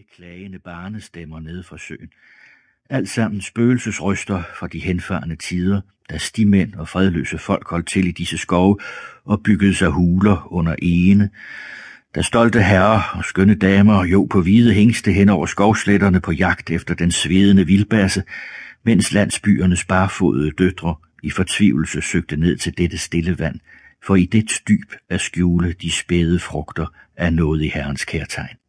ringe, klagende barnestemmer nede fra søen. Alt sammen spøgelsesryster fra de henfarne tider, da stimænd og fredløse folk holdt til i disse skove og byggede sig huler under ene, da stolte herrer og skønne damer jo på hvide hængste hen over skovsletterne på jagt efter den svedende vildbasse, mens landsbyernes barfodede døtre i fortvivlelse søgte ned til dette stille vand, for i det dyb at skjule de spæde frugter af noget i herrens kærtegn.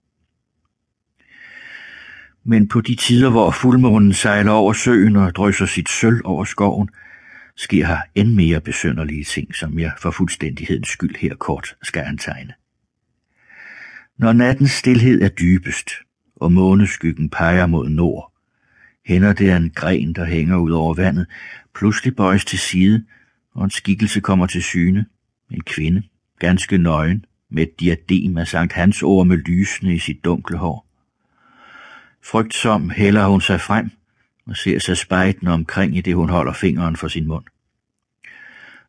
Men på de tider, hvor fuldmånen sejler over søen og drysser sit sølv over skoven, sker her end mere besønderlige ting, som jeg for fuldstændighedens skyld her kort skal antegne. Når nattens stillhed er dybest, og måneskyggen peger mod nord, hænder det en gren, der hænger ud over vandet, pludselig bøjes til side, og en skikkelse kommer til syne. En kvinde, ganske nøgen, med et diadem af Sankt Hans med lysende i sit dunkle hår. Frygtsom hælder hun sig frem og ser sig spejtende omkring i det, hun holder fingeren for sin mund.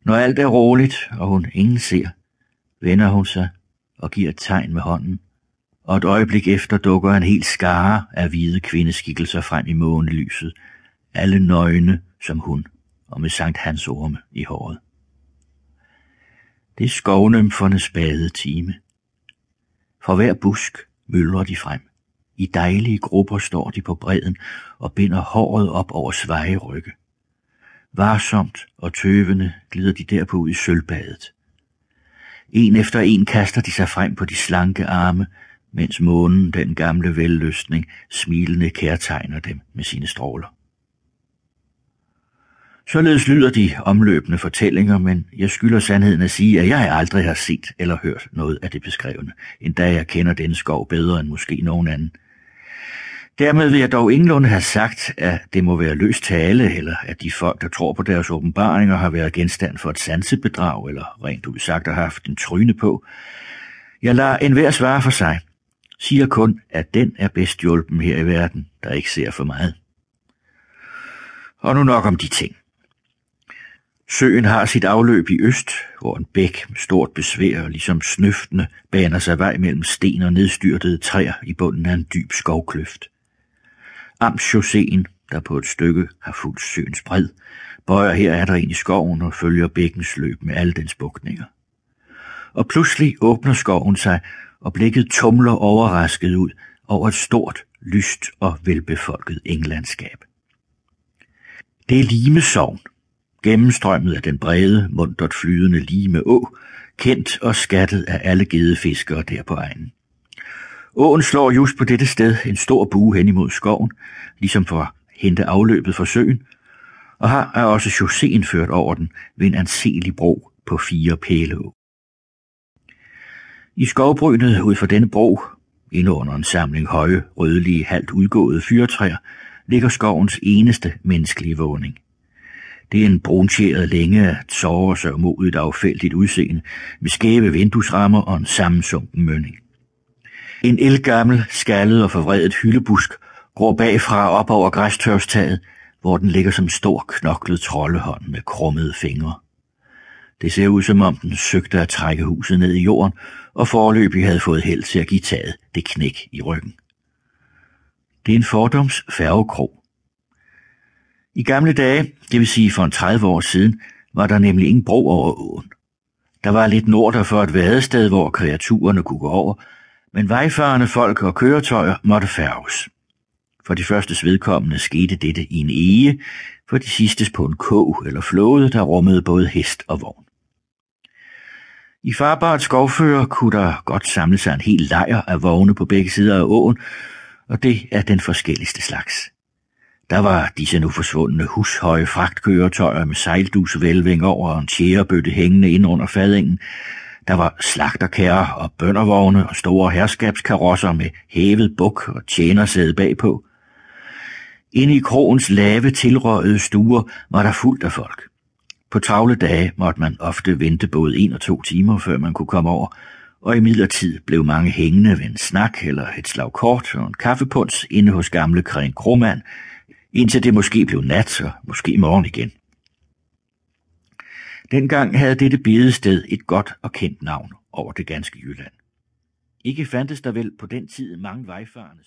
Når alt er roligt, og hun ingen ser, vender hun sig og giver et tegn med hånden, og et øjeblik efter dukker en helt skare af hvide kvindeskikkelser frem i månelyset, alle nøgne som hun, og med Sankt Hans orme i håret. Det er skovnymfernes bade time. For hver busk myldrer de frem. I dejlige grupper står de på bredden og binder håret op over sveje rygge. Varsomt og tøvende glider de derpå ud i sølvbadet. En efter en kaster de sig frem på de slanke arme, mens månen, den gamle velløsning, smilende kærtegner dem med sine stråler. Således lyder de omløbende fortællinger, men jeg skylder sandheden at sige, at jeg aldrig har set eller hørt noget af det beskrevne, endda jeg kender denne skov bedre end måske nogen anden. Dermed vil jeg dog ingenlunde have sagt, at det må være løst tale, eller at de folk, der tror på deres åbenbaringer, har været genstand for et sansebedrag, eller rent udsagt har haft en tryne på. Jeg lader enhver svare for sig, siger kun, at den er bedst hjulpen her i verden, der ikke ser for meget. Og nu nok om de ting. Søen har sit afløb i øst, hvor en bæk med stort besvær, ligesom snøftende, baner sig vej mellem sten og nedstyrtede træer i bunden af en dyb skovkløft. Amtsjoseen, der på et stykke har fuldt søens bred, bøjer her er der ind i skoven og følger bækkens løb med alle dens bugtninger. Og pludselig åbner skoven sig, og blikket tumler overrasket ud over et stort, lyst og velbefolket englandskab. Det er Limesovn, gennemstrømmet af den brede, mundtot flydende Lime Å, kendt og skattet af alle gedefiskere der på egnen. Åen slår just på dette sted en stor bue hen imod skoven, ligesom for at hente afløbet fra søen, og har er også chausseen ført over den ved en anselig bro på fire pæleå. I skovbrynet ud for denne bro, inde under en samling høje, rødlige, halvt udgåede fyrtræer, ligger skovens eneste menneskelige vågning. Det er en bruncheret længe af tårer så modigt affældigt udseende, med skæve vinduesrammer og en sammensunken mønning. En elgammel, skaldet og forvredet hyldebusk går bagfra op over græstørstaget, hvor den ligger som stor knoklet troldehånd med krummede fingre. Det ser ud som om den søgte at trække huset ned i jorden, og forløbig havde fået held til at give taget det knæk i ryggen. Det er en fordoms færgekrog. I gamle dage, det vil sige for en 30 år siden, var der nemlig ingen bro over åen. Der var lidt nord for et vadested, hvor kreaturerne kunne gå over, men vejfarende folk og køretøjer måtte færges. For de første vedkommende skete dette i en ege, for de sidste på en kog eller flåde, der rummede både hest og vogn. I farbart skovfører kunne der godt samle sig en hel lejr af vogne på begge sider af åen, og det er den forskelligste slags. Der var disse nu forsvundne hushøje fragtkøretøjer med sejldusvælving over en tjærebøtte hængende ind under fadingen. Der var slagterkærer og bøndervogne og store herskabskarosser med hævet buk og tjenersæde bagpå. Inde i krogens lave tilrøjede stuer var der fuldt af folk. På travle dage måtte man ofte vente både en og to timer, før man kunne komme over, og i midlertid blev mange hængende ved en snak eller et slag kort og en kaffepunds inde hos gamle Kren Kromand, indtil det måske blev nat og måske morgen igen. Dengang havde dette bedested et godt og kendt navn over det ganske Jylland. Ikke fandtes der vel på den tid mange vejfarende